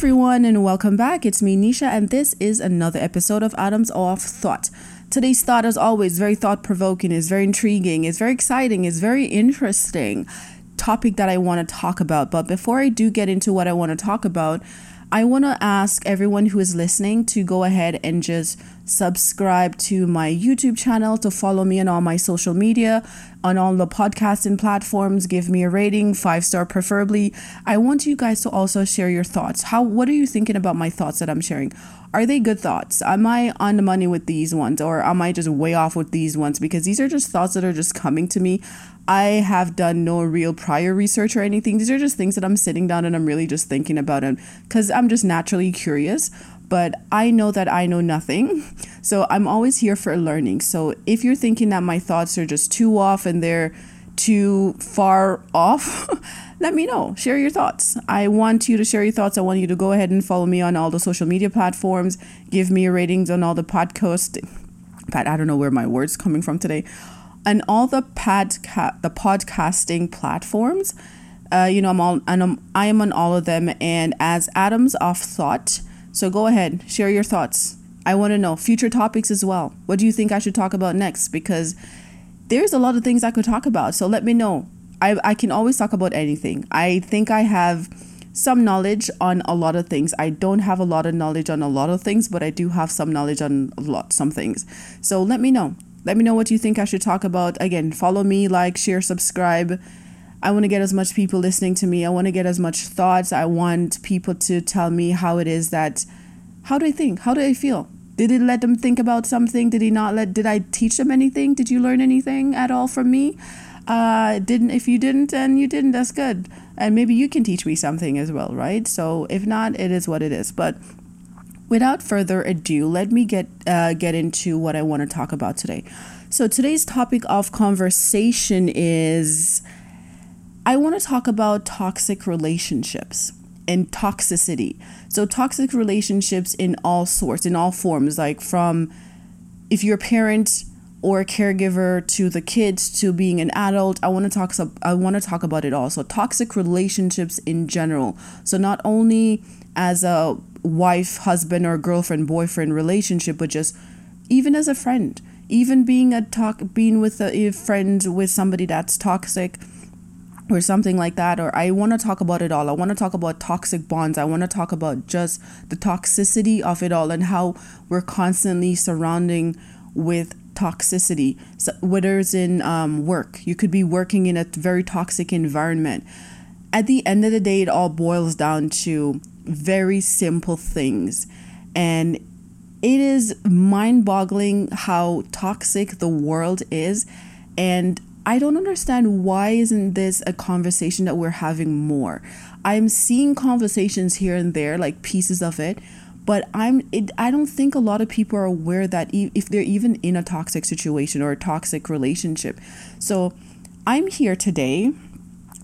everyone, and welcome back. It's me, Nisha, and this is another episode of Adams Off Thought. Today's thought, as always, very thought provoking, is very intriguing, is very exciting, is very interesting topic that I want to talk about. But before I do get into what I want to talk about, I want to ask everyone who is listening to go ahead and just subscribe to my YouTube channel, to follow me on all my social media, on all the podcasting platforms, give me a rating, five star preferably. I want you guys to also share your thoughts. How what are you thinking about my thoughts that I'm sharing? Are they good thoughts? Am I on the money with these ones or am I just way off with these ones? Because these are just thoughts that are just coming to me. I have done no real prior research or anything. These are just things that I'm sitting down and I'm really just thinking about them because I'm just naturally curious. But I know that I know nothing. So I'm always here for learning. So if you're thinking that my thoughts are just too off and they're too far off, let me know. Share your thoughts. I want you to share your thoughts. I want you to go ahead and follow me on all the social media platforms. Give me ratings on all the podcast. Pat, I don't know where my words coming from today and all the podca- the podcasting platforms. Uh, you know, I'm all and I'm, I am on all of them. And as Adams of thought, so go ahead, share your thoughts. I want to know future topics as well. What do you think I should talk about next? Because there's a lot of things I could talk about. So let me know. I I can always talk about anything. I think I have some knowledge on a lot of things. I don't have a lot of knowledge on a lot of things, but I do have some knowledge on a lot some things. So let me know. Let me know what you think I should talk about. Again, follow me, like, share, subscribe. I want to get as much people listening to me. I want to get as much thoughts. I want people to tell me how it is that how do I think? How do I feel? Did it let them think about something? Did he not let did I teach them anything? Did you learn anything at all from me? Uh didn't if you didn't and you didn't, that's good. And maybe you can teach me something as well, right? So if not, it is what it is. But without further ado, let me get uh, get into what I want to talk about today. So today's topic of conversation is I want to talk about toxic relationships and toxicity. So toxic relationships in all sorts, in all forms, like from if you're a parent or a caregiver to the kids to being an adult i want to talk i want to talk about it all. So toxic relationships in general. So not only as a wife, husband, or girlfriend, boyfriend relationship, but just even as a friend, even being a talk, being with a, a friend with somebody that's toxic or something like that or i want to talk about it all. I want to talk about toxic bonds. I want to talk about just the toxicity of it all and how we're constantly surrounding with toxicity. So whether it's in um, work. You could be working in a very toxic environment. At the end of the day it all boils down to very simple things. And it is mind boggling how toxic the world is. And I don't understand why isn't this a conversation that we're having more? I'm seeing conversations here and there, like pieces of it, but I'm it, I don't think a lot of people are aware that if they're even in a toxic situation or a toxic relationship. So I'm here today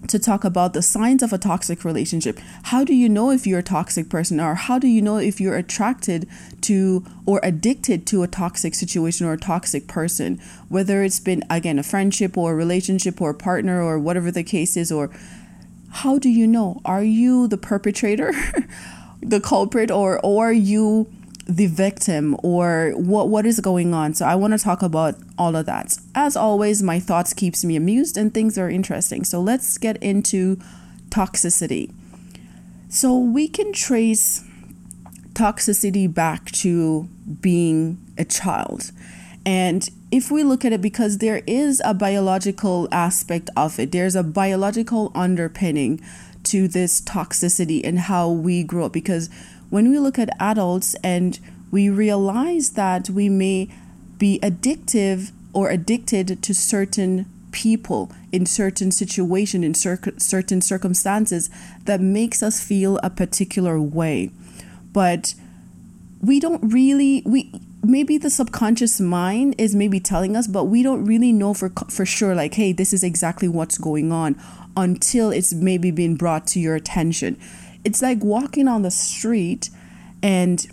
to talk about the signs of a toxic relationship. How do you know if you're a toxic person, or how do you know if you're attracted to or addicted to a toxic situation or a toxic person? Whether it's been, again, a friendship or a relationship or a partner or whatever the case is, or how do you know? Are you the perpetrator, the culprit, or, or are you the victim or what what is going on. So i want to talk about all of that. As always my thoughts keeps me amused and things are interesting. So let's get into toxicity. So we can trace toxicity back to being a child. And if we look at it because there is a biological aspect of it there's a biological underpinning to this toxicity and how we grow up because when we look at adults and we realize that we may be addictive or addicted to certain people in certain situation in cir- certain circumstances that makes us feel a particular way. But we don't really we maybe the subconscious mind is maybe telling us but we don't really know for for sure like hey this is exactly what's going on until it's maybe been brought to your attention it's like walking on the street and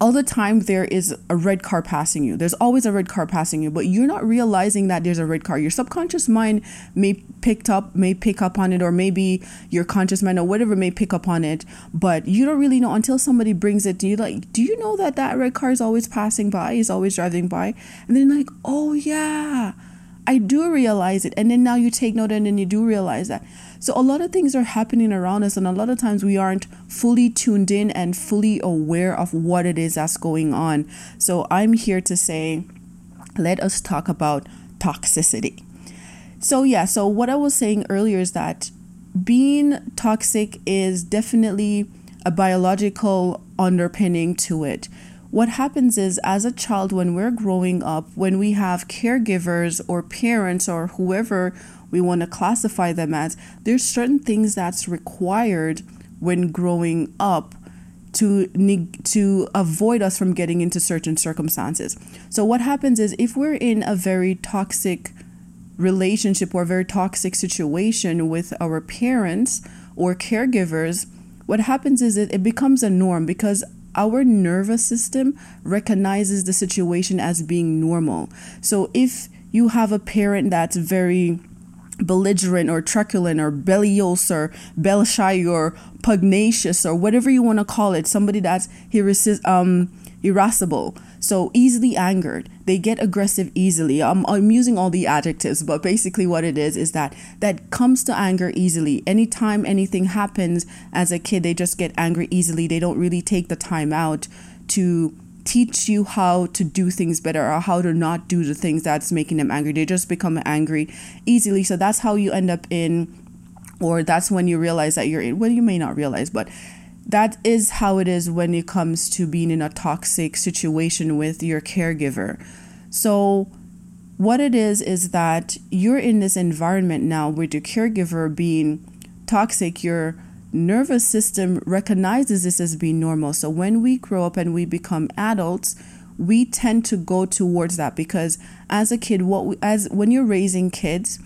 all the time there is a red car passing you. There's always a red car passing you, but you're not realizing that there's a red car. Your subconscious mind may picked up may pick up on it or maybe your conscious mind or whatever may pick up on it, but you don't really know until somebody brings it to you like, "Do you know that that red car is always passing by, is always driving by?" And then like, "Oh yeah." I do realize it. And then now you take note and then you do realize that. So a lot of things are happening around us, and a lot of times we aren't fully tuned in and fully aware of what it is that's going on. So I'm here to say, let us talk about toxicity. So, yeah, so what I was saying earlier is that being toxic is definitely a biological underpinning to it. What happens is, as a child, when we're growing up, when we have caregivers or parents or whoever we want to classify them as, there's certain things that's required when growing up to to avoid us from getting into certain circumstances. So what happens is if we're in a very toxic relationship or very toxic situation with our parents or caregivers, what happens is it, it becomes a norm because our nervous system recognizes the situation as being normal. So if you have a parent that's very belligerent or truculent or bellicose or shy or pugnacious or whatever you want to call it, somebody that's um, irascible, so easily angered. They get aggressive easily. I'm, I'm using all the adjectives, but basically what it is is that that comes to anger easily. Anytime anything happens as a kid, they just get angry easily. They don't really take the time out to teach you how to do things better or how to not do the things that's making them angry. They just become angry easily. So that's how you end up in, or that's when you realize that you're in. Well, you may not realize, but that is how it is when it comes to being in a toxic situation with your caregiver. So, what it is is that you're in this environment now with your caregiver being toxic, your nervous system recognizes this as being normal. So when we grow up and we become adults, we tend to go towards that because as a kid, what we, as when you're raising kids,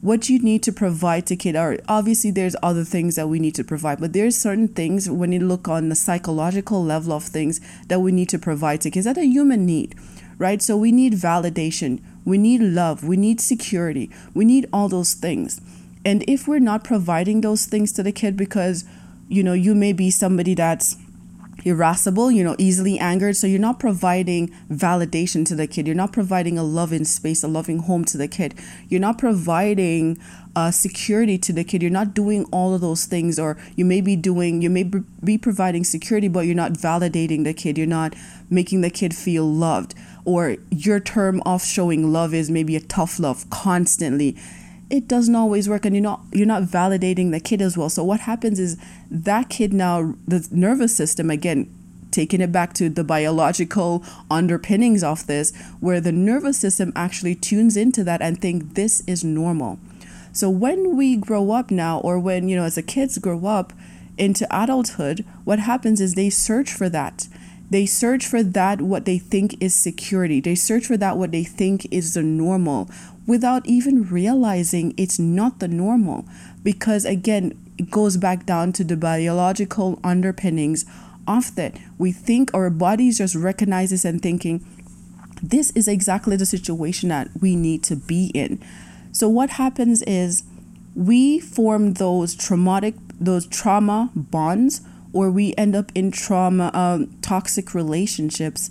what you need to provide to kid are obviously there's other things that we need to provide, but there's certain things when you look on the psychological level of things that we need to provide to kids that a human need, right? So we need validation, we need love, we need security, we need all those things. And if we're not providing those things to the kid because, you know, you may be somebody that's irascible, you know, easily angered. So you're not providing validation to the kid. You're not providing a loving space, a loving home to the kid. You're not providing uh, security to the kid. You're not doing all of those things, or you may be doing, you may be providing security, but you're not validating the kid. You're not making the kid feel loved. Or your term of showing love is maybe a tough love constantly it doesn't always work and you're not you're not validating the kid as well. So what happens is that kid now the nervous system again taking it back to the biological underpinnings of this where the nervous system actually tunes into that and think this is normal. So when we grow up now or when you know as the kids grow up into adulthood what happens is they search for that they search for that what they think is security they search for that what they think is the normal without even realizing it's not the normal. Because again, it goes back down to the biological underpinnings of that. We think our bodies just recognizes and thinking, this is exactly the situation that we need to be in. So what happens is we form those traumatic, those trauma bonds, or we end up in trauma, um, toxic relationships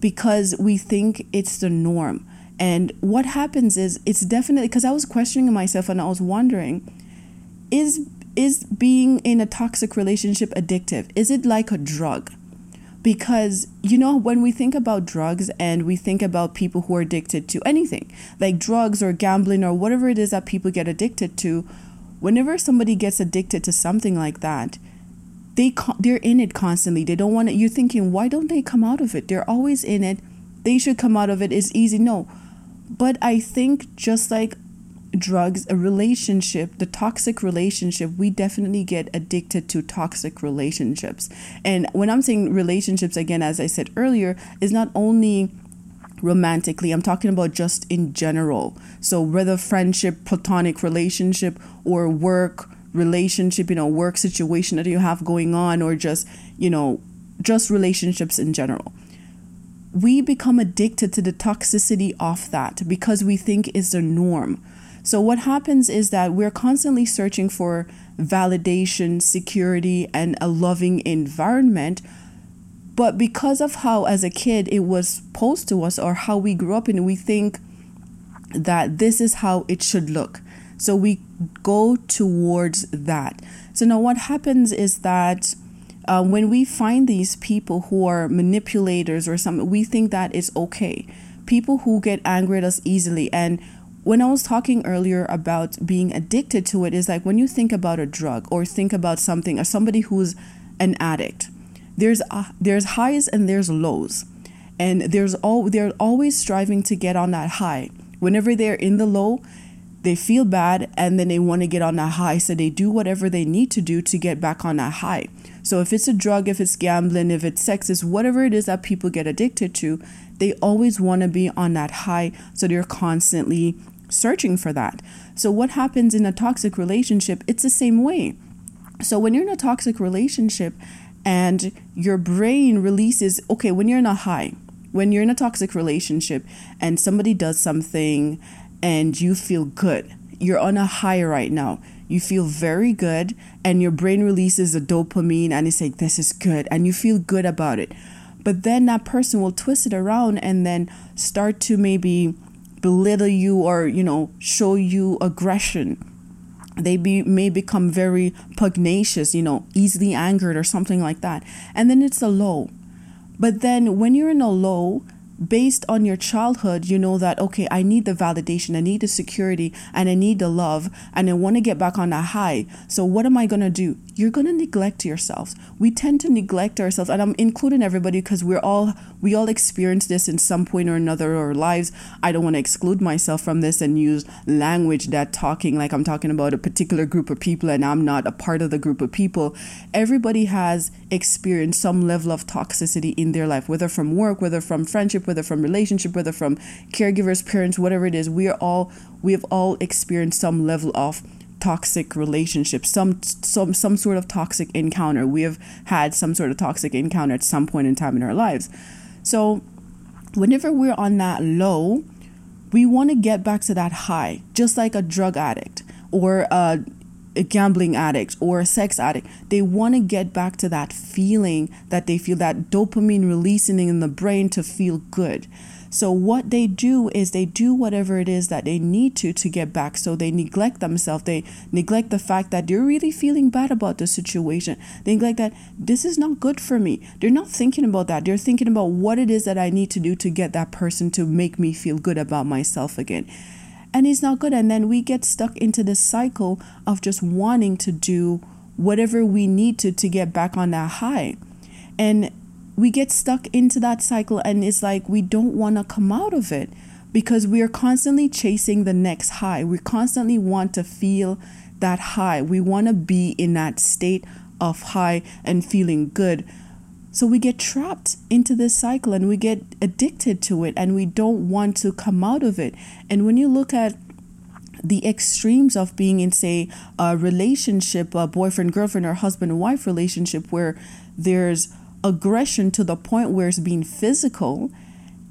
because we think it's the norm. And what happens is it's definitely because I was questioning myself and I was wondering is is being in a toxic relationship addictive? Is it like a drug? Because you know when we think about drugs and we think about people who are addicted to anything, like drugs or gambling or whatever it is that people get addicted to, whenever somebody gets addicted to something like that, they they're in it constantly. They don't want it. You're thinking, why don't they come out of it? They're always in it. They should come out of it. It's easy. No, but I think just like drugs, a relationship, the toxic relationship, we definitely get addicted to toxic relationships. And when I'm saying relationships, again, as I said earlier, is not only romantically, I'm talking about just in general. So, whether friendship, platonic relationship, or work relationship, you know, work situation that you have going on, or just, you know, just relationships in general. We become addicted to the toxicity of that because we think is the norm. So, what happens is that we're constantly searching for validation, security, and a loving environment. But because of how, as a kid, it was posed to us or how we grew up in, we think that this is how it should look. So we go towards that. So now what happens is that uh, when we find these people who are manipulators or something, we think that it's okay. People who get angry at us easily. And when I was talking earlier about being addicted to it, is like when you think about a drug or think about something or somebody who's an addict, there's uh, there's highs and there's lows, and there's all they're always striving to get on that high. Whenever they're in the low, they feel bad and then they want to get on that high. So they do whatever they need to do to get back on that high. So if it's a drug, if it's gambling, if it's sex, it's whatever it is that people get addicted to, they always want to be on that high. So they're constantly searching for that. So what happens in a toxic relationship? It's the same way. So when you're in a toxic relationship and your brain releases, okay, when you're in a high, when you're in a toxic relationship and somebody does something and you feel good, you're on a high right now. You feel very good, and your brain releases a dopamine and it's like, this is good, and you feel good about it. But then that person will twist it around and then start to maybe belittle you or, you know, show you aggression they be, may become very pugnacious, you know, easily angered or something like that. And then it's a low. But then when you're in a low, based on your childhood, you know that, okay, I need the validation, I need the security, and I need the love, and I want to get back on that high. So, what am I going to do? You're going to neglect yourselves. We tend to neglect ourselves, and I'm including everybody because we're all, we all experience this in some point or another our lives. I don't want to exclude myself from this and use language that talking like I'm talking about a particular group of people and I'm not a part of the group of people. Everybody has experienced some level of toxicity in their life, whether from work, whether from friendship, whether from relationship, whether from caregivers, parents, whatever it is, we are all we have all experienced some level of toxic relationship, some some some sort of toxic encounter. We have had some sort of toxic encounter at some point in time in our lives. So whenever we're on that low, we want to get back to that high, just like a drug addict or a a gambling addict or a sex addict, they want to get back to that feeling that they feel that dopamine releasing in the brain to feel good. So what they do is they do whatever it is that they need to to get back. So they neglect themselves. They neglect the fact that they're really feeling bad about the situation. They neglect that this is not good for me. They're not thinking about that. They're thinking about what it is that I need to do to get that person to make me feel good about myself again and it's not good and then we get stuck into this cycle of just wanting to do whatever we need to to get back on that high and we get stuck into that cycle and it's like we don't want to come out of it because we are constantly chasing the next high. We constantly want to feel that high. We want to be in that state of high and feeling good. So we get trapped into this cycle and we get addicted to it and we don't want to come out of it. And when you look at the extremes of being in, say, a relationship, a boyfriend, girlfriend, or husband wife relationship, where there's aggression to the point where it's being physical,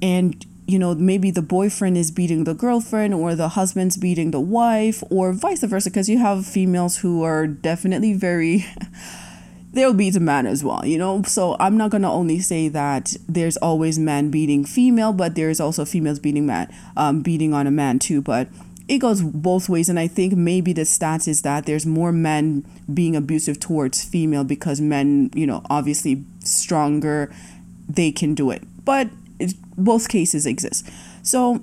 and you know, maybe the boyfriend is beating the girlfriend, or the husband's beating the wife, or vice versa, because you have females who are definitely very there'll be the man as well, you know? So I'm not gonna only say that there's always man beating female, but there's also females beating man, um, beating on a man too. But it goes both ways, and I think maybe the stats is that there's more men being abusive towards female because men, you know, obviously stronger, they can do it. But it, both cases exist. So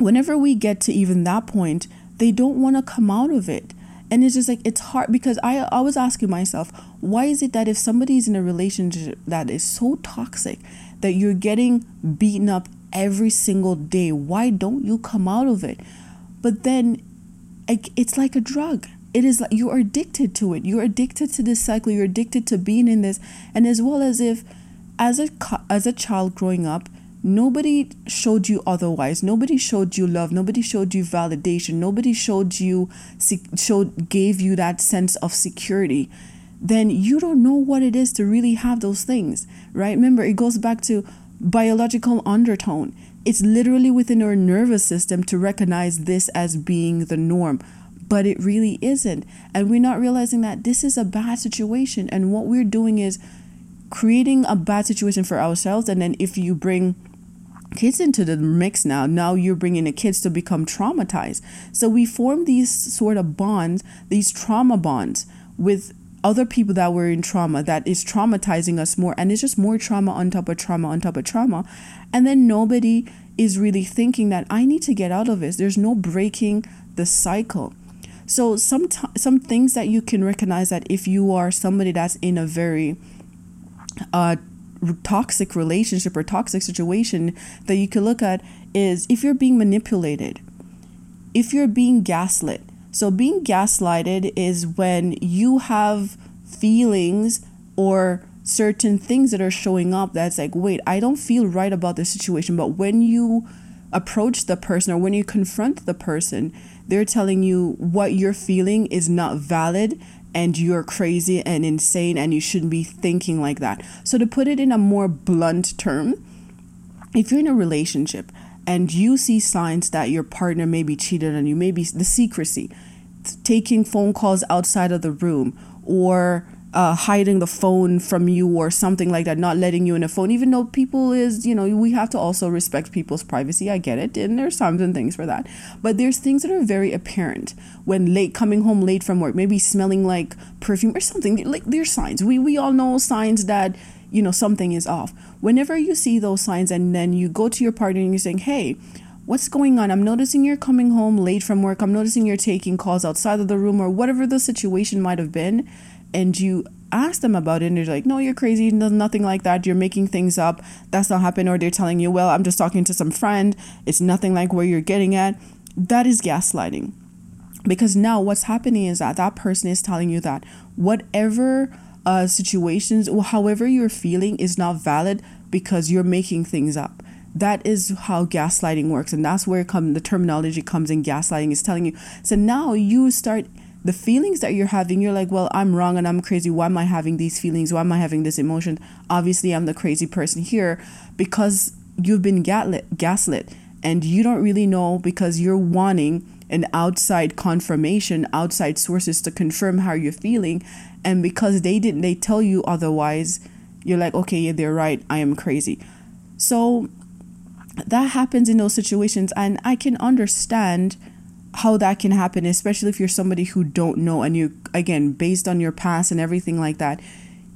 whenever we get to even that point, they don't want to come out of it and it's just like it's hard because I was asking myself why is it that if somebody's in a relationship that is so toxic that you're getting beaten up every single day why don't you come out of it but then it's like a drug. It is like you're addicted to it. You're addicted to this cycle. You're addicted to being in this. And as well as if as a as a child growing up nobody showed you otherwise. Nobody showed you love. Nobody showed you validation. Nobody showed you showed gave you that sense of security. Then you don't know what it is to really have those things, right? Remember, it goes back to biological undertone. It's literally within our nervous system to recognize this as being the norm, but it really isn't. And we're not realizing that this is a bad situation. And what we're doing is creating a bad situation for ourselves. And then if you bring kids into the mix now, now you're bringing the kids to become traumatized. So we form these sort of bonds, these trauma bonds with other people that were in trauma that is traumatizing us more and it's just more trauma on top of trauma on top of trauma and then nobody is really thinking that i need to get out of this. There's no breaking the cycle. So some t- some things that you can recognize that if you are somebody that's in a very uh, toxic relationship or toxic situation that you can look at is if you're being manipulated if you're being gaslit. So, being gaslighted is when you have feelings or certain things that are showing up that's like, wait, I don't feel right about this situation. But when you approach the person or when you confront the person, they're telling you what you're feeling is not valid and you're crazy and insane and you shouldn't be thinking like that. So, to put it in a more blunt term, if you're in a relationship and you see signs that your partner may be cheated on you, maybe the secrecy, taking phone calls outside of the room, or uh, hiding the phone from you or something like that, not letting you in a phone, even though people is, you know, we have to also respect people's privacy. I get it. And there's times and things for that. But there's things that are very apparent when late coming home late from work, maybe smelling like perfume or something. Like there's signs. We we all know signs that, you know, something is off whenever you see those signs and then you go to your partner and you're saying, hey, what's going on? I'm noticing you're coming home late from work. I'm noticing you're taking calls outside of the room or whatever the situation might have been. And you ask them about it and they're like, no, you're crazy. nothing like that. You're making things up. That's not happening. Or they're telling you, well, I'm just talking to some friend. It's nothing like where you're getting at. That is gaslighting. Because now what's happening is that that person is telling you that whatever uh, situations however you're feeling is not valid because you're making things up that is how gaslighting works and that's where come the terminology comes in gaslighting is telling you so now you start the feelings that you're having you're like well i'm wrong and i'm crazy. Why am i having these feelings? Why am i having this emotion obviously i'm the crazy person here because you've been gaslit gaslit and you don't really know because you're wanting an outside confirmation outside sources to confirm how you're feeling. And because they didn't they tell you otherwise you're like okay yeah they're right. I am crazy. So that happens in those situations. And i can understand how that can happen especially if you're somebody who don't know and you again based on your past and everything like that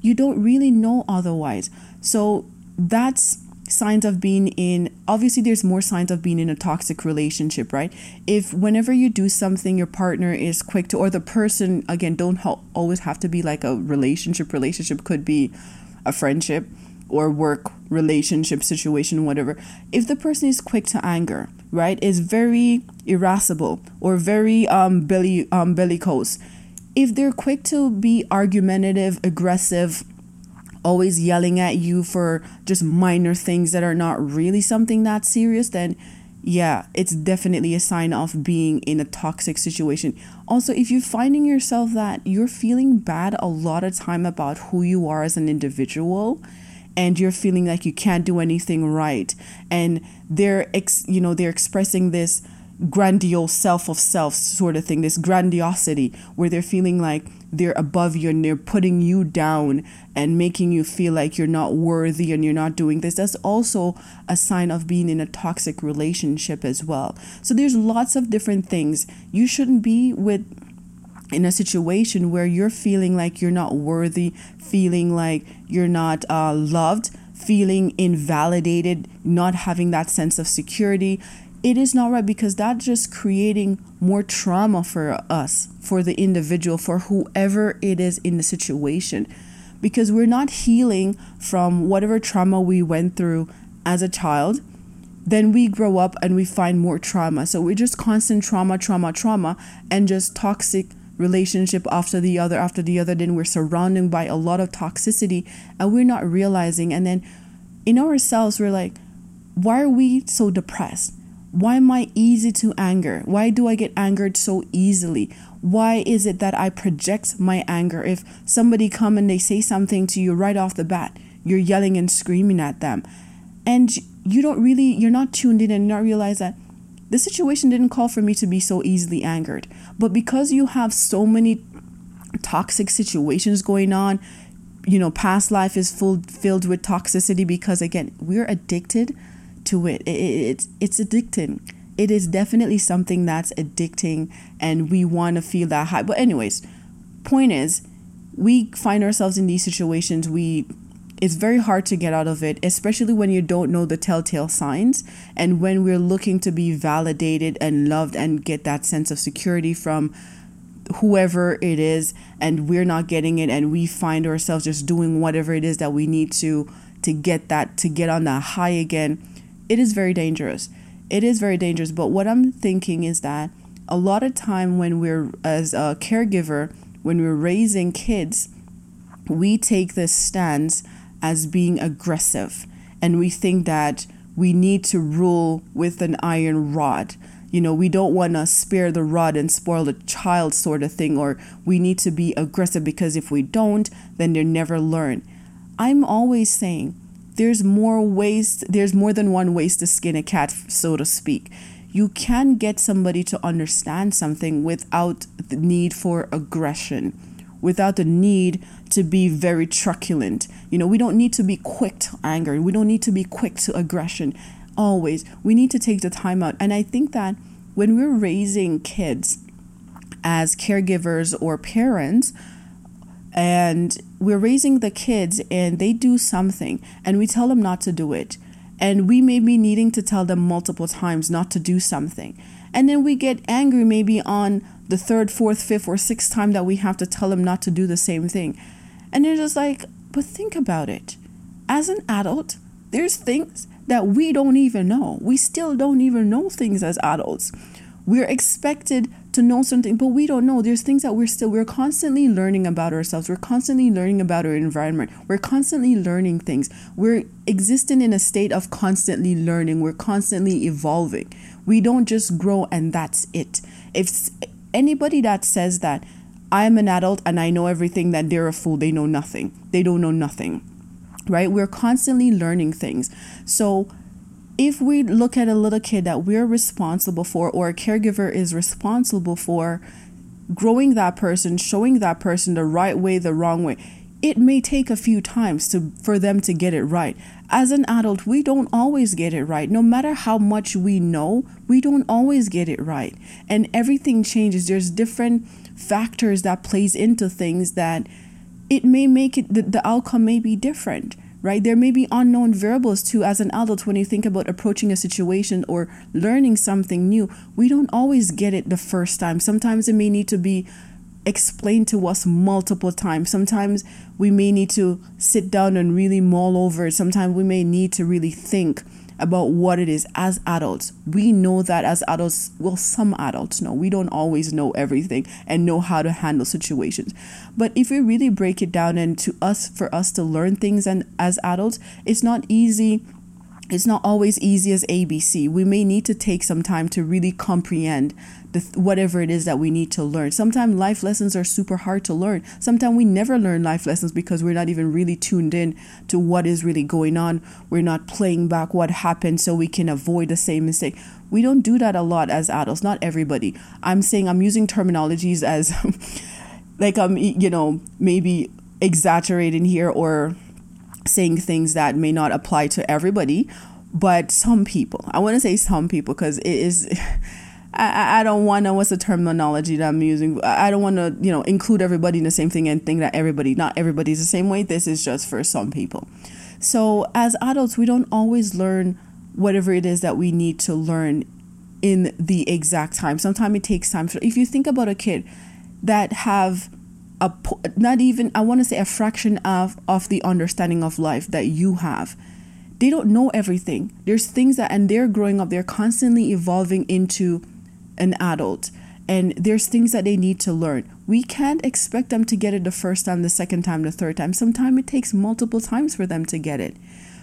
you don't really know otherwise. So that's signs of being in obviously there's more signs of being in a toxic relationship right? If whenever you do something your partner is quick to or the person again don't always have to be like a relationship relationship could be a friendship or work relationship situation whatever. If the person is quick to anger right is very irascible or very um belly um bellicose if they're quick to be argumentative aggressive always yelling at you for just minor things that are not really something that serious, then yeah, it's definitely a sign of being in a toxic situation. Also, if you're finding yourself that you're feeling bad a lot of time about who you are as an individual, and you're feeling like you can't do anything right, and they're ex, you know, they're expressing this grandiose self of self sort of thing, this grandiosity where they're feeling like they're above you and they're putting you down and making you feel like you're not worthy and you're not doing this. That's also a sign of being in a toxic relationship as well. So there's lots of different things. You shouldn't be with in a situation where you're feeling like you're not worthy, feeling like you're not uh, loved, feeling invalidated, not having that sense of security it is not right because that's just creating more trauma for us, for the individual, for whoever it is in the situation. Because we're not healing from whatever trauma we went through as a child. Then we grow up and we find more trauma. So we're just constant trauma, trauma, trauma, and just toxic relationship after the other, after the other. Then we're surrounded by a lot of toxicity and we're not realizing. And then in ourselves, we're like, why are we so depressed? Why am I easy to anger? Why do I get angered so easily? Why is it that I project my anger? If somebody come and they say something to you right off the bat, you're yelling and screaming at them. And you don't really you're not tuned in and not realize that the situation didn't call for me to be so easily angered. But because you have so many toxic situations going on, you know, past life is full filled with toxicity because again, we're addicted to it. it, it it's it's addicting. It is definitely something that's addicting and we want to feel that high. But anyways, point is we find ourselves in these situations we it's very hard to get out of it, especially when you don't know the telltale signs and when we're looking to be validated and loved and get that sense of security from whoever it is and we're not getting it and we find ourselves just doing whatever it is that we need to to get that to get on that high again it is very dangerous. It is very dangerous but what i'm thinking is that a lot of time when we're as a caregiver when we're raising kids we take this stance as being aggressive and we think that we need to rule with an iron rod you know, we don't want to spare the rod and spoil the child sort of thing, or we need to be aggressive because if we don't, then they never learn. I'm always saying there's more ways, there's more than one ways to skin a cat, so to speak. You can get somebody to understand something without the need for aggression, without the need to be very truculent. You know, we don't need to be quick to anger, we don't need to be quick to aggression. Always. We need to take the time out. And i think that when we're raising kids as caregivers or parents and we're raising the kids and they do something and we tell them not to do it and we may be needing to tell them multiple times not to do something and then we get angry maybe on the third fourth fifth or sixth time that we have to tell them not to do the same thing and they're just like but think about it as an adult there's things that we don't even know. We still don't even know things as adults. We're expected to know something, but we don't know. There's things that we're still, we're constantly learning about ourselves. We're constantly learning about our environment. We're constantly learning things. We're existing in a state of constantly learning. We're constantly evolving. We don't just grow and that's it. If anybody that says that I am an adult and I know everything, that they're a fool, they know nothing. They don't know nothing right? We're constantly learning things. So if we look at a little kid that we're responsible for, or a caregiver is responsible for growing that person, showing that person the right way, the wrong way, it may take a few times to for them to get it right. As an adult, we don't always get it right. No matter how much we know, we don't always get it right. And everything changes. There's different factors that plays into things that it may make it the, the outcome may be different right there may be unknown variables too as an adult when you think about approaching a situation or learning something new we don't always get it the first time sometimes it may need to be explained to us multiple times sometimes we may need to sit down and really mull over sometimes we may need to really think about what it is as adults. We know that as adults, well, some adults know. We don't always know everything and know how to handle situations. But if we really break it down and to us, for us to learn things and as adults, it's not easy it's not always easy as ABC. We may need to take some time to really comprehend the whatever it is that we need to learn. Sometimes life lessons are super hard to learn. Sometimes we never learn life lessons because we're not even really tuned in to what is really going on. We're not playing back what happened so we can avoid the same mistake. We don't do that a lot as adults, not everybody. I'm saying I'm using terminologies as like I'm you know, maybe exaggerating here or saying things that may not apply to everybody, but some people. I want to say some people because it is. I, I don't want to what's the terminology that I'm using. I don't want to you know include everybody in the same thing and think that everybody not everybody's the same way. This is just for some people. So as adults, we don't always learn whatever it is that we need to learn in the exact time. Sometimes it takes time. If you think about a kid that have a not even I want to say a fraction of of the understanding of life that you have. They don't know everything. There's things that and they're growing up, they're constantly evolving into an adult and there's things that they need to learn. We can't expect them to get it the first time, the second time, the third time. Sometimes it takes multiple times for them to get it,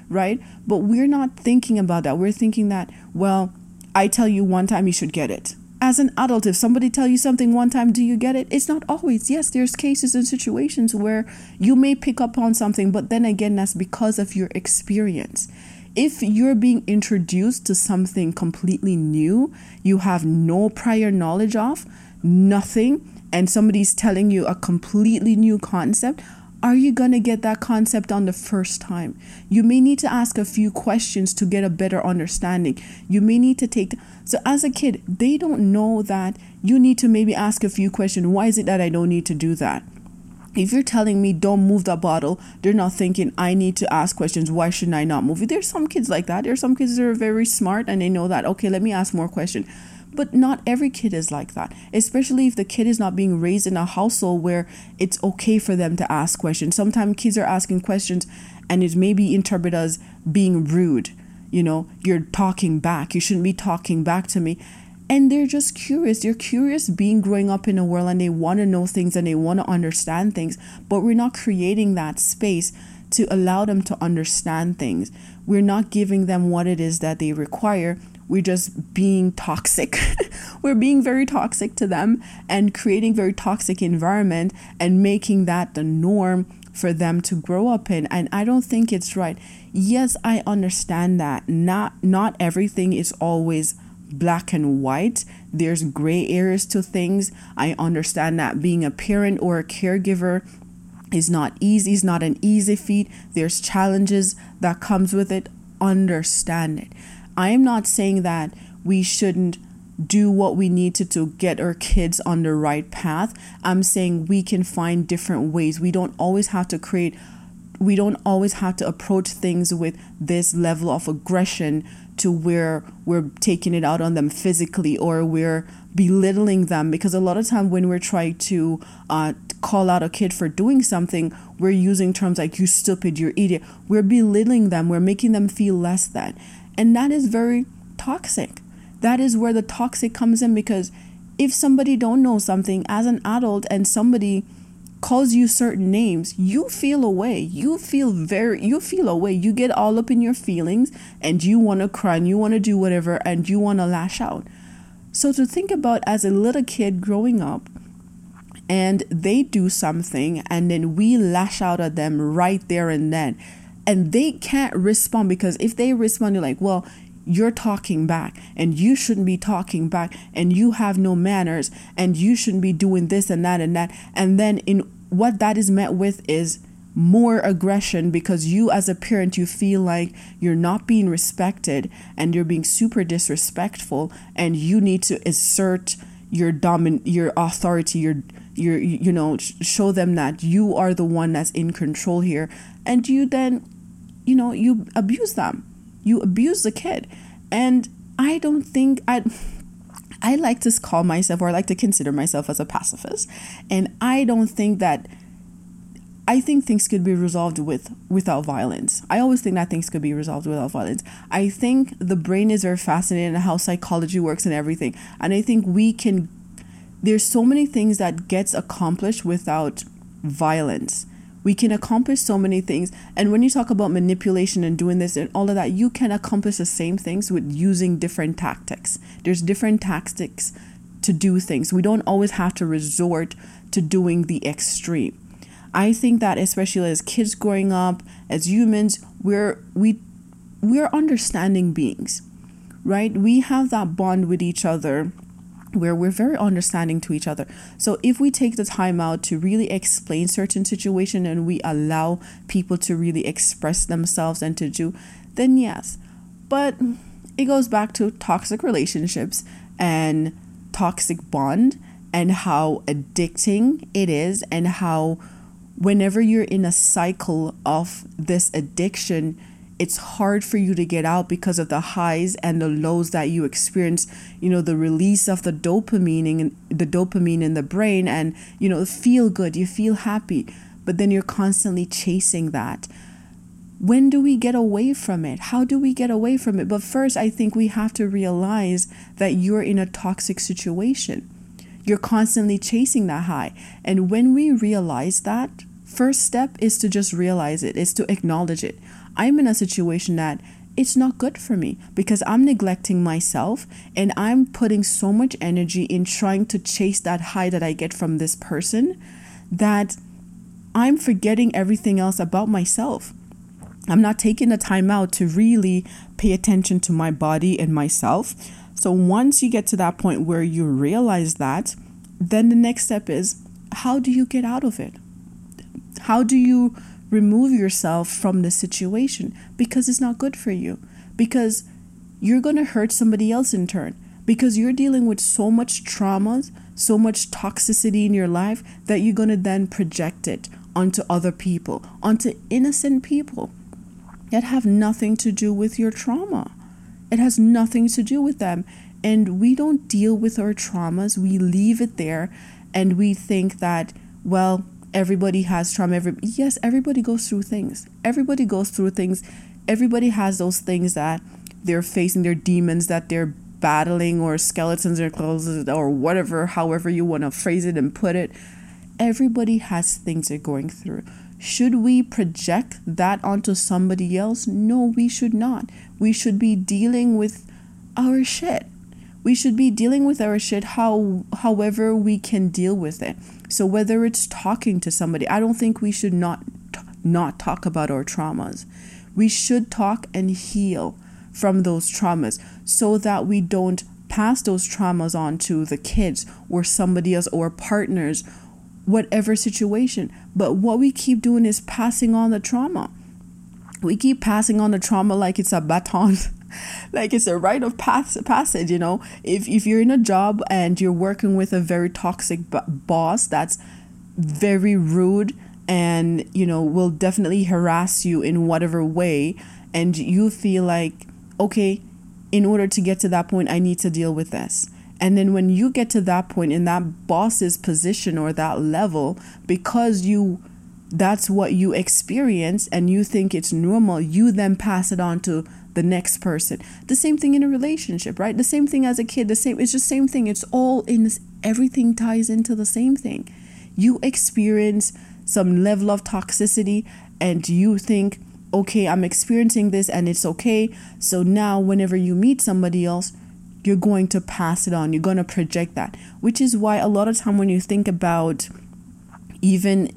right? But we're not thinking about that. We're thinking that, well, I tell you one time, you should get it. As an adult, if somebody tell you something one time, do you get it? It's not always. Yes, there's cases and situations where you may pick up on something, but then again, that's because of your experience. If you're being introduced to something completely new, you have no prior knowledge of, nothing, and somebody's telling you a completely new concept, are you going to get that concept on the first time? You may need to ask a few questions to get a better understanding. You may need to take. So, as a kid, they don't know that you need to maybe ask a few questions. Why is it that I don't need to do that? If you're telling me don't move that bottle, they're not thinking I need to ask questions. Why shouldn't I not move it? There's some kids like that. There's some kids that are very smart and they know that, okay, let me ask more questions. But not every kid is like that, especially if the kid is not being raised in a household where it's okay for them to ask questions. Sometimes kids are asking questions and it may be interpreted as being rude. You know, you're talking back. You shouldn't be talking back to me. And they're just curious. They're curious being growing up in a world and they want to know things and they want to understand things. But we're not creating that space to allow them to understand things. We're not giving them what it is that they require we're just being toxic we're being very toxic to them and creating very toxic environment and making that the norm for them to grow up in and i don't think it's right yes i understand that not not everything is always black and white there's gray areas to things i understand that being a parent or a caregiver is not easy is not an easy feat there's challenges that comes with it understand it I am not saying that we shouldn't do what we need to to get our kids on the right path. I'm saying we can find different ways. We don't always have to create we don't always have to approach things with this level of aggression to where we're taking it out on them physically or we're belittling them. Because a lot of time when we're trying to uh, call out a kid for doing something we're using terms like you stupid you're idiot. We're belittling them. We're making them feel less than. And that is very toxic. That is where the toxic comes in because if somebody don't know something as an adult and somebody calls you certain names, you feel away. You feel very you feel away. You get all up in your feelings and you want to cry and you want to do whatever and you want to lash out. So to think about as a little kid growing up and they do something and then we lash out at them right there and then and they can't respond because if they respond, you're like, well, you're talking back and you shouldn't be talking back and you have no manners and you shouldn't be doing this and that and that. And then in what that is met with is more aggression because you as a parent you feel like you're not being respected and you're being super disrespectful and you need to assert your domin your authority your your you know show them that you are the one that's in control here and you then you know, you abuse them. You abuse the kid. And I don't think I I like to call myself or I like to consider myself as a pacifist. And I don't think that I think things could be resolved with without violence. I always think that things could be resolved without violence. I think the brain is very fascinating and how psychology works and everything. And I think we can there's so many things that gets accomplished without violence we can accomplish so many things. And when you talk about manipulation and doing this and all of that, you can accomplish the same things with using different tactics. There's different tactics to do things. We don't always have to resort to doing the extreme. I think that especially as kids growing up, as humans, we're we we're understanding beings. Right? We have that bond with each other where we're very understanding to each other. So if we take the time out to really explain certain situation and we allow people to really express themselves and to do, then yes. But it goes back to toxic relationships and toxic bond and how addicting it is and how whenever you're in a cycle of this addiction it's hard for you to get out because of the highs and the lows that you experience you know the release of the dopamine in the dopamine in the brain and you know feel good you feel happy but then you're constantly chasing that. When do we get away from it? How do we get away from it? But first i think we have to realize that you're in a toxic situation. You're constantly chasing that high. And when we realize that first step is to just realize it is to acknowledge it I'm in a situation that it's not good for me because I'm neglecting myself and I'm putting so much energy in trying to chase that high that I get from this person that I'm forgetting everything else about myself. I'm not taking the time out to really pay attention to my body and myself. So once you get to that point where you realize that, then the next step is how do you get out of it? How do you remove yourself from the situation? Because it's not good for you. Because you're going to hurt somebody else in turn. Because you're dealing with so much trauma, so much toxicity in your life that you're going to then project it onto other people, onto innocent people that have nothing to do with your trauma. It has nothing to do with them. And we don't deal with our traumas, we leave it there and we think that, well, everybody has trauma. Every, yes, everybody goes through things. Everybody goes through things. Everybody has those things that they're facing, their demons that they're battling, or skeletons or clothes, or whatever, however you want to phrase it and put it. Everybody has things they're going through. Should we project that onto somebody else? No, we should not. We should be dealing with our shit. We should be dealing with our shit how however we can deal with it. So whether it's talking to somebody, I don't think we should not not talk about our traumas. We should talk and heal from those traumas so that we don't pass those traumas on to the kids or somebody else or partners whatever situation. But what we keep doing is passing on the trauma. We keep passing on the trauma like it's a baton. like it's a rite of pass- passage, you know. If, if you're in a job and you're working with a very toxic b- boss that's very rude and, you know, will definitely harass you in whatever way, and you feel like, okay, in order to get to that point, I need to deal with this and then when you get to that point in that boss's position or that level, because you that's what you experience and you think it's normal, you then pass it on to the next person. The same thing in a relationship, right? The same thing as a kid, the same it's just same thing. It's all in this everything ties into the same thing. You experience some level of toxicity and you think, okay, I'm experiencing this and it's okay. So now whenever you meet somebody else, you're going to pass it on you're going to project that which is why a lot of time when you think about even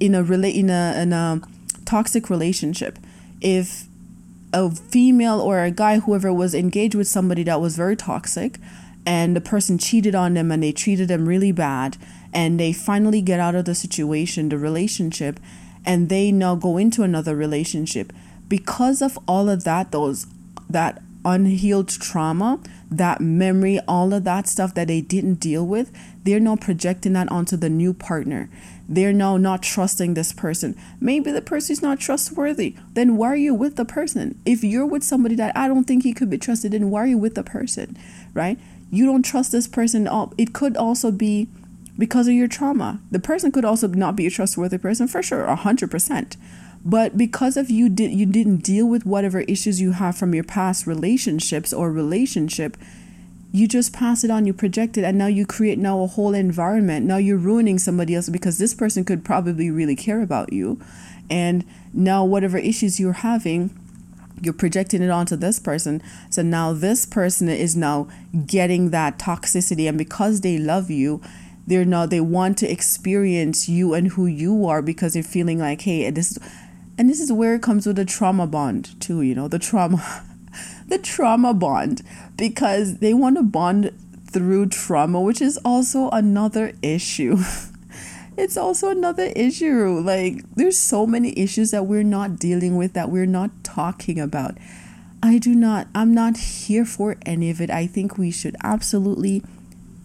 in a relate in a in a toxic relationship if a female or a guy whoever was engaged with somebody that was very toxic and the person cheated on them and they treated them really bad and they finally get out of the situation the relationship and they now go into another relationship because of all of that those that unhealed trauma, that memory, all of that stuff that they didn't deal with, they're now projecting that onto the new partner. They're now not trusting this person. Maybe the person's not trustworthy. Then why are you with the person? If you're with somebody that I don't think he could be trusted, then why are you with the person? Right? You don't trust this person. It could also be because of your trauma. The person could also not be a trustworthy person for sure, 100%. But because of you did you didn't deal with whatever issues you have from your past relationships or relationship, you just pass it on, you project it, and now you create now a whole environment. Now you're ruining somebody else because this person could probably really care about you. And now whatever issues you're having, you're projecting it onto this person. So now this person is now getting that toxicity and because they love you, they're now they want to experience you and who you are because they're feeling like, hey, this is and this is where it comes with the trauma bond too you know the trauma the trauma bond because they want to bond through trauma which is also another issue. It's also another issue. Like there's so many issues that we're not dealing with that we're not talking about. I do not i'm not here for any of it. I think we should absolutely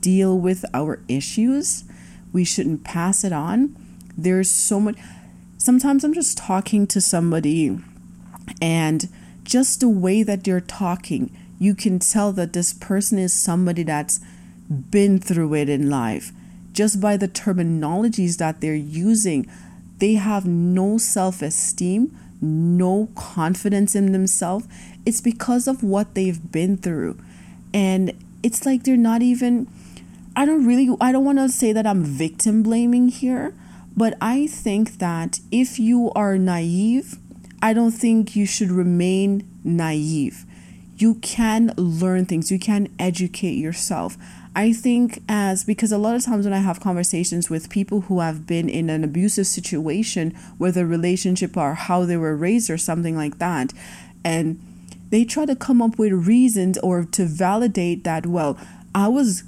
deal with our issues. We shouldn't pass it on. There's so much sometimes I'm just talking to somebody and just the way that they're talking, you can tell that this person is somebody that's been through it in life. Just by the terminologies that they're using, they have no self esteem, no confidence in themselves. It's because of what they've been through. And it's like they're not even, I don't really, I don't want to say that I'm victim blaming here, but I think that if you are naive I don't think you should remain naive. You can learn things, you can educate yourself. I think as because a lot of times when I have conversations with people who have been in an abusive situation, whether relationship or how they were raised or something like that, and they try to come up with reasons or to validate that, well, I was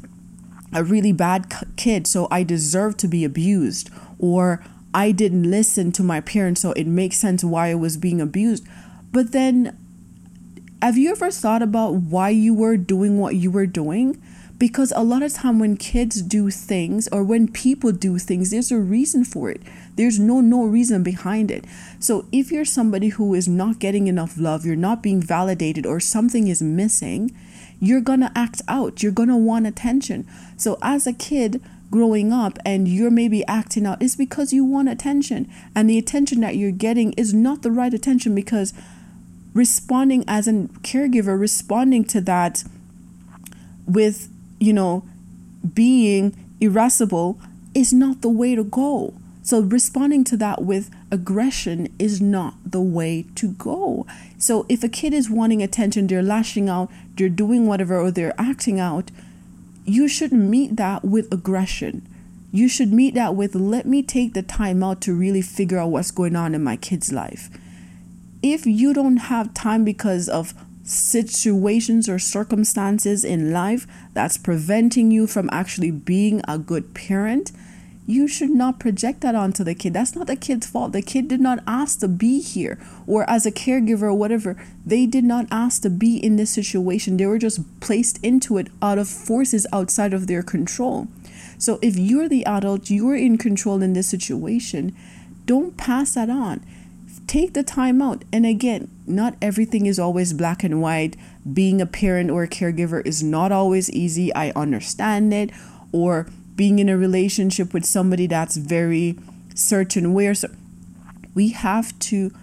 a really bad kid, so I deserve to be abused, or I didn't listen to my parents, so it makes sense why I was being abused. But then, have you ever thought about why you were doing what you were doing? Because a lot of time when kids do things or when people do things, there's a reason for it. There's no no reason behind it. So if you're somebody who is not getting enough love, you're not being validated, or something is missing, you're going to act out. You're going to want attention. So, as a kid growing up and you're maybe acting out, it's because you want attention. And the attention that you're getting is not the right attention because responding as a caregiver, responding to that with, you know, being irascible is not the way to go. So, responding to that with aggression is not the way to go. So, if a kid is wanting attention, they're lashing out, they're doing whatever, or they're acting out, you should meet that with aggression. You should meet that with, let me take the time out to really figure out what's going on in my kid's life. If you don't have time because of situations or circumstances in life that's preventing you from actually being a good parent, you should not project that onto the kid. That's not the kid's fault. The kid did not ask to be here, or as a caregiver or whatever, they did not ask to be in this situation. They were just placed into it out of forces outside of their control. So if you're the adult, you're in control in this situation, don't pass that on. Take the time out. And again, not everything is always black and white. Being a parent or a caregiver is not always easy. I understand it. Or being in a relationship with somebody that's very certain where so we have to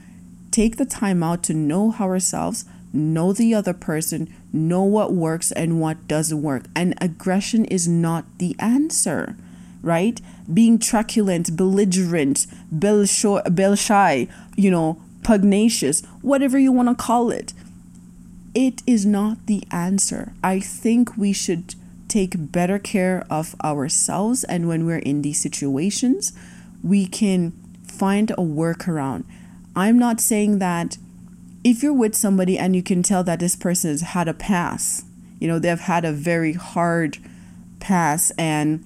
take the time out to know ourselves know the other person know what works and what doesn't work and aggression is not the answer right being truculent belligerent bell shy you know pugnacious whatever you want to call it it is not the answer i think we should take better care of ourselves. And when we're in these situations, we can find a workaround. I'm not saying that if you're with somebody and you can tell that this person has had a pass, you know, they've had a very hard pass and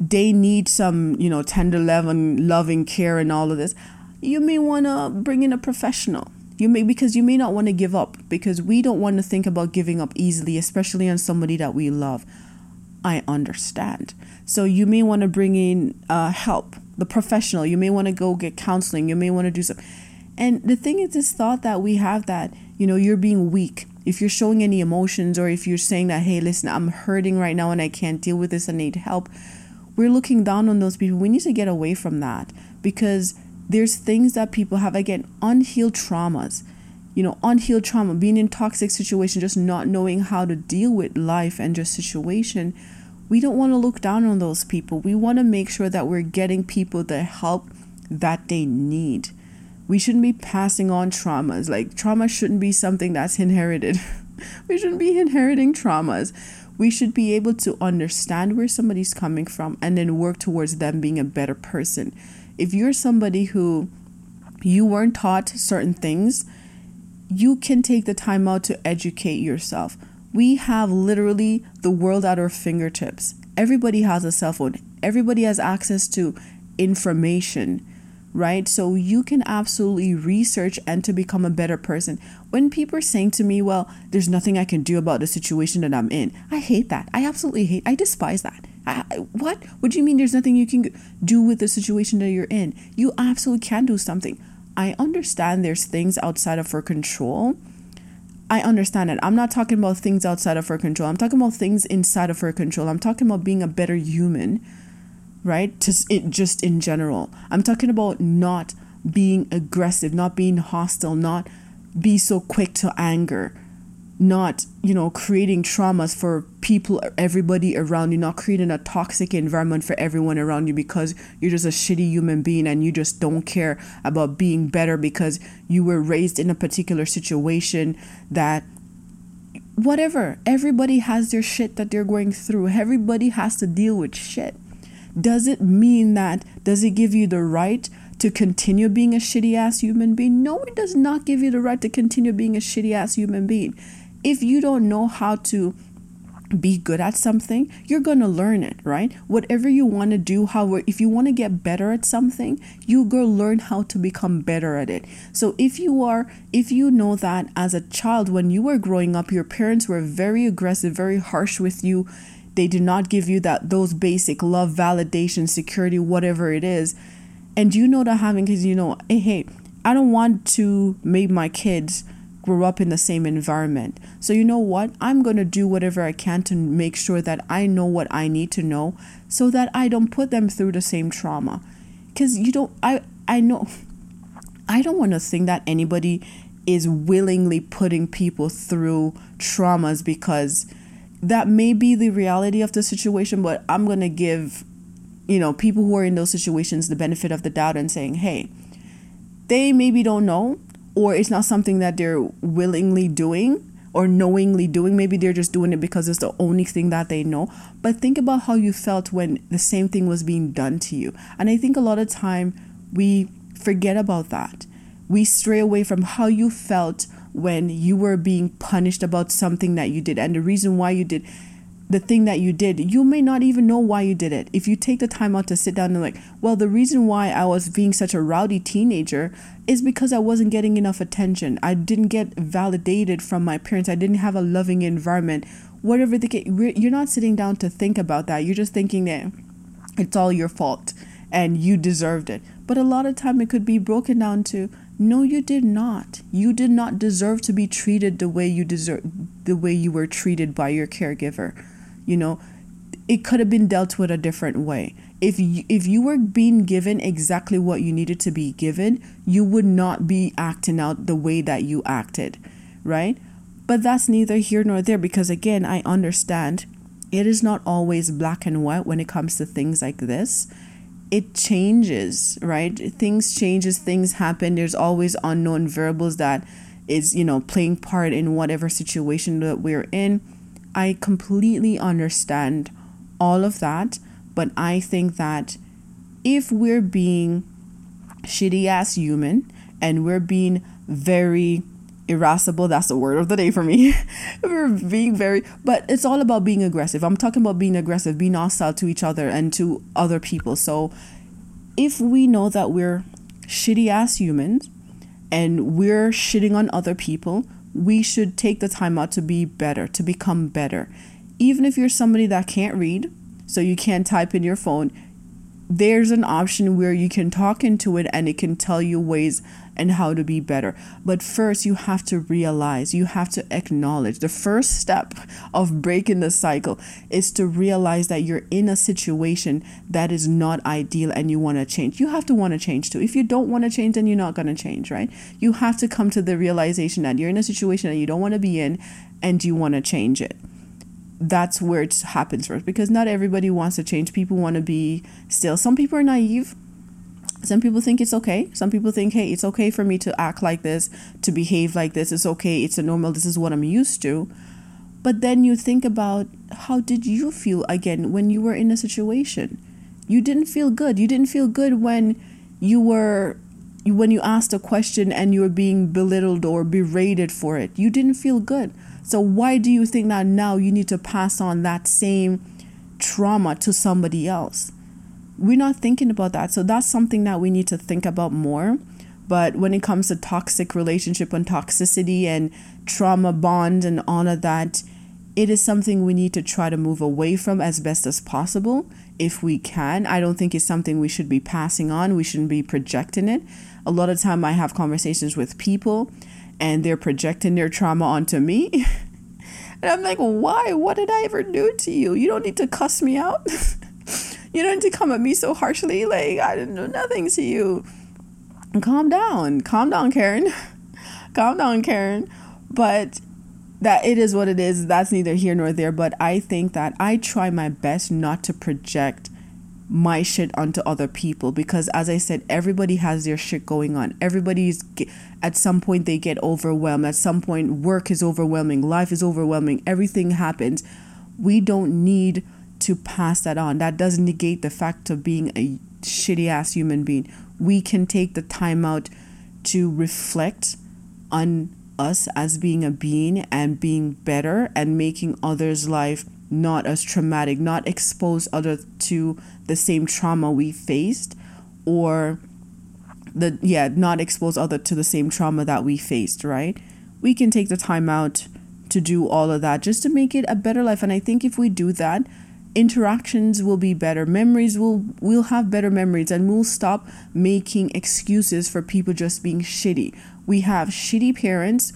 they need some, you know, tender loving, loving care and all of this, you may want to bring in a professional. You may because you may not want to give up because we don't want to think about giving up easily especially on somebody that we love. I understand. So you may want to bring in uh, help the professional. You may want to go get counseling. You may want to do something and the thing is this thought that we have that you know you're being weak. If you're showing any emotions or if you're saying that hey listen i'm hurting right now and i can't deal with this i need help we're looking down on those people. We need to get away from that because there's things that people have again unhealed traumas. You know unhealed trauma being in toxic situation just not knowing how to deal with life and just situation. We don't want to look down on those people. We want to make sure that we're getting people the help that they need. We shouldn't be passing on traumas. Like trauma shouldn't be something that's inherited. We shouldn't be inheriting traumas we should be able to understand where somebody's coming from and then work towards them being a better person if you're somebody who you weren't taught certain things, you can take the time out to educate yourself. We have literally the world at our fingertips. Everybody has a cell phone, everybody has access to information, right? So you can absolutely research and to become a better person. When people are saying to me, well, there's nothing I can do about the situation that I'm in, I hate that. I absolutely hate, I despise that. I, what? What do you mean there's nothing you can do with the situation that you're in? You absolutely can do something. I understand there's things outside of her control. I understand it. I'm not talking about things outside of her control. I'm talking about things inside of her control. I'm talking about being a better human, right? Just it just in general. I'm talking about not being aggressive, not being hostile, not be so quick to anger. not you know creating traumas for people everybody around you not creating a toxic environment for everyone around you because you're just a shitty human being and you just don't care about being better because you were raised in a particular situation that whatever everybody has their shit that they're going through everybody has to deal with shit does it mean that does it give you the right to continue being a shitty ass human being no it does not give you the right to continue being a shitty ass human being if you don't know how to be good at something, you're going to learn it, right? Whatever you want to do, how if you want to get better at something, you go learn how to become better at it. So if you are if you know that as a child when you were growing up your parents were very aggressive, very harsh with you, they do not give you that those basic love, validation, security, whatever it is. And you know that having cuz you know, hey, hey, I don't want to make my kids grow up in the same environment. So, you know what? I'm going to do whatever I can to make sure that I know what I need to know so that I don't put them through the same trauma. Because you don't, I, I know, I don't want to think that anybody is willingly putting people through traumas because that may be the reality of the situation, but I'm going to give, you know, people who are in those situations the benefit of the doubt and saying, hey, they maybe don't know or it's not something that they're willingly doing or knowingly doing. Maybe they're just doing it because it's the only thing that they know. But think about how you felt when the same thing was being done to you. And I think a lot of time we forget about that. We stray away from how you felt when you were being punished about something that you did and the reason why you did the thing that you did, you may not even know why you did it. If you take the time out to sit down and like, well, the reason why I was being such a rowdy teenager is because I wasn't getting enough attention. I didn't get validated from my parents. I didn't have a loving environment. Whatever the case, you're not sitting down to think about that. You're just thinking that it's all your fault and you deserved it. But a lot of time it could be broken down to no, you did not. You did not deserve to be treated the way you deserve, the way you were treated by your caregiver you know, it could have been dealt with a different way. If you, if you were being given exactly what you needed to be given, you would not be acting out the way that you acted, right? But that's neither here nor there because again, I understand it is not always black and white when it comes to things like this. It changes, right? Things changes, things happen. There's always unknown variables that is, you know, playing part in whatever situation that we're in I completely understand all of that, but I think that if we're being shitty ass human and we're being very irascible that's the word of the day for me. We're being very but it's all about being aggressive. I'm talking about being aggressive being hostile to each other and to other people. So if we know that we're shitty ass humans and we're shitting on other people we should take the time out to be better, to become better. Even if you're somebody that can't read, so you can't type in your phone, there's an option where you can talk into it and it can tell you ways and how to be better. But first, you have to realize, you have to acknowledge. The first step of breaking the cycle is to realize that you're in a situation that is not ideal and you want to change. You have to want to change too. If you don't want to change, then you're not going to change, right? You have to come to the realization that you're in a situation that you don't want to be in and you want to change it that's where it happens first because not everybody wants to change. People want to be still. Some people are naive. Some people think it's okay. Some people think, hey, it's okay for me to act like this, to behave like this. It's okay. It's a normal. This is what I'm used to. But then you think about how did you feel again when you were in a situation? You didn't feel good. You didn't feel good when you were when you asked a question and you were being belittled or berated for it. You didn't feel good. So why do you think that now you need to pass on that same trauma to somebody else? We're not thinking about that. So that's something that we need to think about more. But when it comes to toxic relationship and toxicity and trauma bond and all of that, it is something we need to try to move away from as best as possible if we can. I don't think it's something we should be passing on. We shouldn't be projecting it. A lot of time I have conversations with people and they're projecting their trauma onto me. and I'm like, why? What did I ever do to you? You don't need to cuss me out. you don't need to come at me so harshly. Like, I didn't do nothing to you. Calm down. Calm down, Karen. Calm down, Karen. But that it is what it is. That's neither here nor there. But I think that I try my best not to project my shit onto other people because as i said everybody has their shit going on everybody's at some point they get overwhelmed at some point work is overwhelming life is overwhelming everything happens we don't need to pass that on. That doesn't negate the fact of being a shitty ass human being. We can take the time out to reflect on us as being a being and being better and making others life not as traumatic, not expose others to the same trauma we faced or the yeah, not expose other to the same trauma that we faced, right? We can take the time out to do all of that just to make it a better life. And I think if we do that, interactions will be better memories will we'll have better memories and we'll stop making excuses for people just being shitty we have shitty parents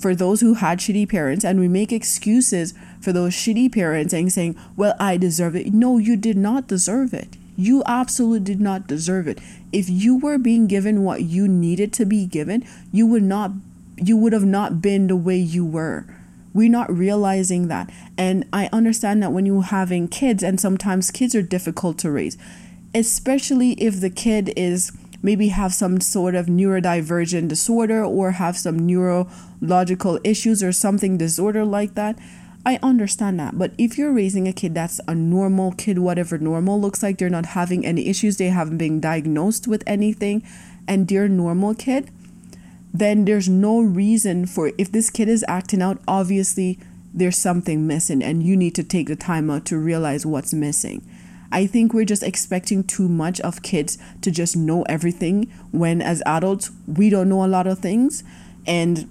for those who had shitty parents and we make excuses for those shitty parents and saying, Well, I deserve it. No, you did not deserve it. You absolutely did not deserve it. If you were being given what you needed to be given, you would not you would have not been the way you were. We're not realizing that. And I understand that when you're having kids, and sometimes kids are difficult to raise, especially if the kid is maybe have some sort of neurodivergent disorder or have some neurological issues or something disorder like that I understand that. But if you're raising a kid that's a normal kid, whatever normal looks like, they're not having any issues, they haven't been diagnosed with anything, and they're normal kid, then there's no reason for if this kid is acting out, obviously there's something missing, and you need to take the time out to realize what's missing. I think we're just expecting too much of kids to just know everything when as adults we don't know a lot of things and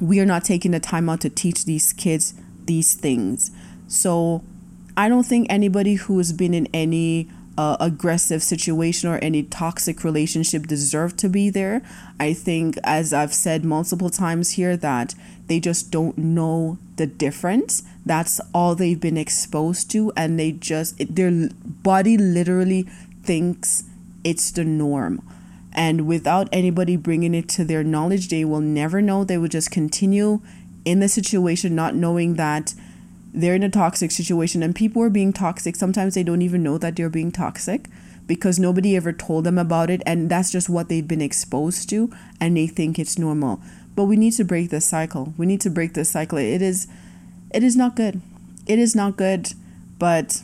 we are not taking the time out to teach these kids these things. So I don't think anybody who's been in any uh, aggressive situation or any toxic relationship deserve to be there. I think, as I've said multiple times here, that they just don't know the difference. That's all they've been exposed to, and they just, their body literally thinks it's the norm. And without anybody bringing it to their knowledge, they will never know. They will just continue in the situation not knowing that they're in a toxic situation and people are being toxic. Sometimes they don't even know that they're being toxic because nobody ever told them about it and that's just what they've been exposed to and they think it's normal. But we need to break this cycle. We need to break this cycle. It is it is not good. It is not good but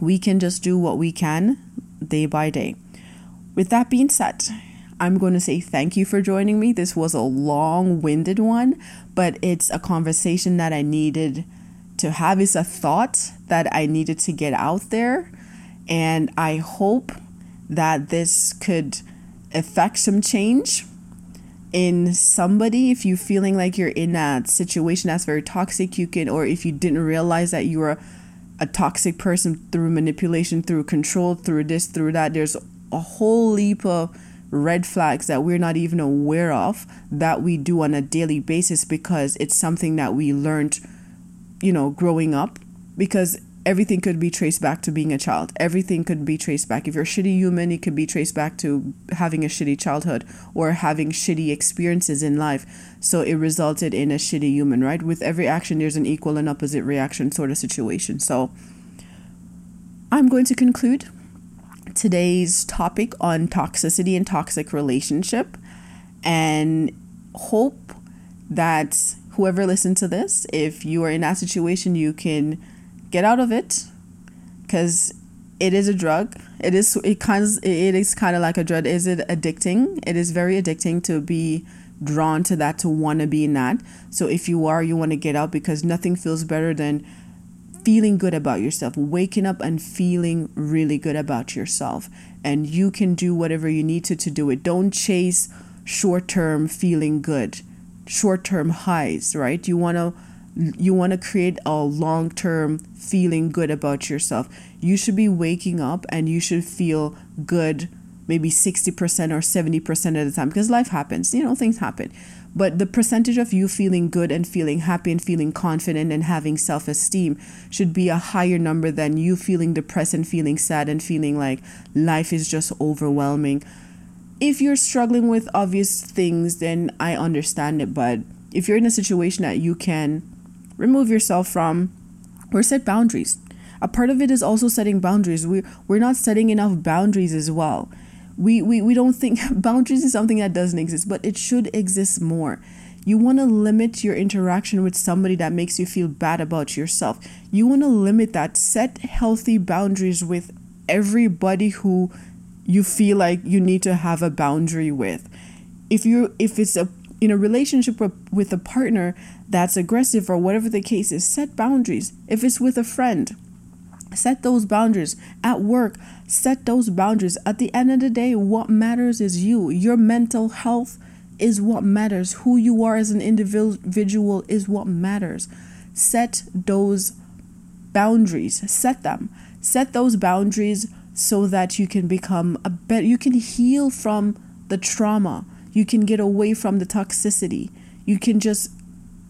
we can just do what we can day by day. With that being said I'm going to say thank you for joining me. This was a long winded one, but it's a conversation that I needed to have. is a thought that I needed to get out there. And I hope that this could affect some change in somebody if you're feeling like you're in a situation that's very toxic you can or if you didn't realize that you were a toxic person through manipulation through control through this through that there's a whole leap of red flags that we're not even aware of that we do on a daily basis because it's something that we learned, you know, growing up. Because everything could be traced back to being a child. Everything could be traced back. If you're a shitty human, it could be traced back to having a shitty childhood or having shitty experiences in life. So it resulted in a shitty human, right? With every action, there's an equal and opposite reaction sort of situation. So I'm going to conclude today's topic on toxicity and toxic relationship and hope that whoever listened to this, if you are in that situation, you can get out of it because it is a drug. It is it kind of, it is kind of like a drug. Is it addicting? It is very addicting to be drawn to that to want to be in that. So if you are, you want to get out because nothing feels better than feeling good about yourself, waking up and feeling really good about yourself. And you can do whatever you need to to do it. Don't chase short term feeling good, short term highs, right? You want to you want to create a long term feeling good about yourself. You should be waking up and you should feel good maybe 60% or 70% of the time because life happens, you know, things happen. But the percentage of you feeling good and feeling happy and feeling confident and having self esteem should be a higher number than you feeling depressed and feeling sad and feeling like life is just overwhelming. If you're struggling with obvious things, then I understand it, but if you're in a situation that you can remove yourself from or set boundaries. A part of it is also setting boundaries. We we're not setting enough boundaries as well. We we, we don't think boundaries is something that doesn't exist, but it should exist more. You want to limit your interaction with somebody that makes you feel bad about yourself. You want to limit that. Set healthy boundaries with everybody who you feel like you need to have a boundary with. If you if it's a in a relationship with, a partner that's aggressive or whatever the case is, set boundaries. If it's with a friend, set those boundaries. At work, set those boundaries. At the end of the day, what matters is you. Your mental health is what matters. Who you are as an individual is what matters. Set those boundaries. Set them. Set those boundaries so that you can become a better, you can heal from the trauma you can get away from the toxicity. You can just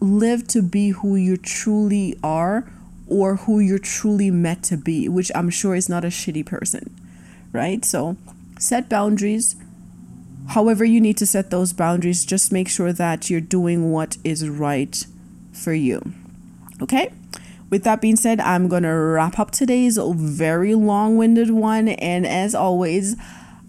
live to be who you truly are or who you're truly meant to be, which I'm sure is not a shitty person, right? So set boundaries. However, you need to set those boundaries, just make sure that you're doing what is right for you. Okay? With that being said, I'm going to wrap up today's very long winded one. And as always,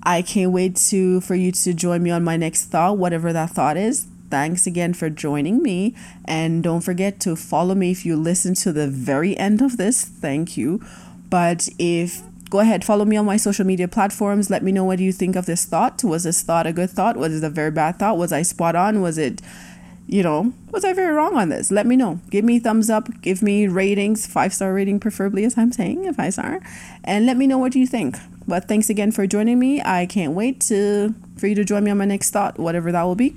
I can't wait to for you to join me on my next thought, whatever that thought is. Thanks again for joining me. And don't forget to follow me if you listen to the very end of this. Thank you. But if go ahead, follow me on my social media platforms. Let me know what you think of this thought. Was this thought a good thought? Was it a very bad thought? Was I spot on? Was it you know, was I very wrong on this? Let me know. Give me thumbs up. Give me ratings, five star rating, preferably, as I'm saying, five star, and let me know what you think. But thanks again for joining me. I can't wait to for you to join me on my next thought, whatever that will be.